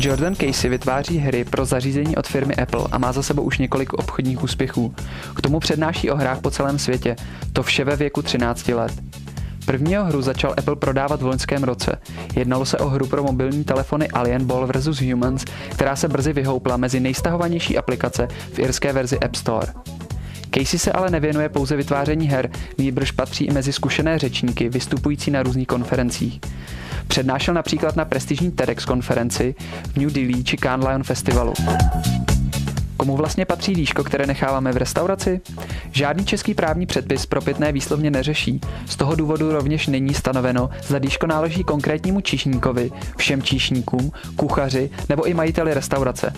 Jordan Casey vytváří hry pro zařízení od firmy Apple a má za sebou už několik obchodních úspěchů. K tomu přednáší o hrách po celém světě, to vše ve věku 13 let. První hru začal Apple prodávat v loňském roce. Jednalo se o hru pro mobilní telefony Alien Ball vs. Humans, která se brzy vyhoupla mezi nejstahovanější aplikace v irské verzi App Store. Casey se ale nevěnuje pouze vytváření her, nýbrž patří i mezi zkušené řečníky vystupující na různých konferencích. Přednášel například na prestižní TEDx konferenci v New Delhi či Cannes Lion Festivalu. Komu vlastně patří dýško, které necháváme v restauraci? Žádný český právní předpis pro pitné výslovně neřeší. Z toho důvodu rovněž není stanoveno, zda dýško náleží konkrétnímu číšníkovi, všem číšníkům, kuchaři nebo i majiteli restaurace.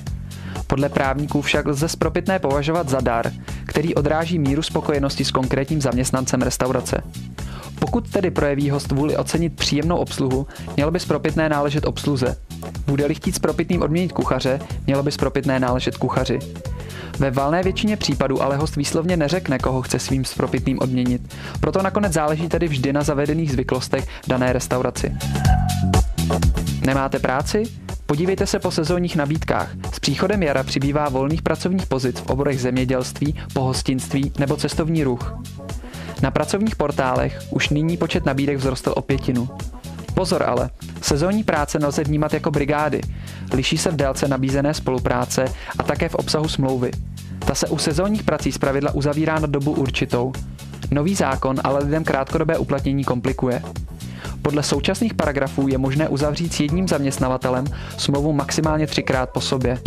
Podle právníků však lze spropitné považovat za dar, který odráží míru spokojenosti s konkrétním zaměstnancem restaurace. Pokud tedy projeví host vůli ocenit příjemnou obsluhu, mělo by spropitné náležet obsluze. Bude-li chtít spropitným odměnit kuchaře, mělo by spropitné náležet kuchaři. Ve valné většině případů ale host výslovně neřekne, koho chce svým spropitným odměnit. Proto nakonec záleží tedy vždy na zavedených zvyklostech dané restauraci. Nemáte práci? Podívejte se po sezónních nabídkách. S příchodem jara přibývá volných pracovních pozic v oborech zemědělství, pohostinství nebo cestovní ruch. Na pracovních portálech už nyní počet nabídek vzrostl o pětinu. Pozor ale, sezónní práce nelze vnímat jako brigády. Liší se v délce nabízené spolupráce a také v obsahu smlouvy. Ta se u sezónních prací zpravidla uzavírá na dobu určitou. Nový zákon ale lidem krátkodobé uplatnění komplikuje. Podle současných paragrafů je možné uzavřít s jedním zaměstnavatelem smlouvu maximálně třikrát po sobě.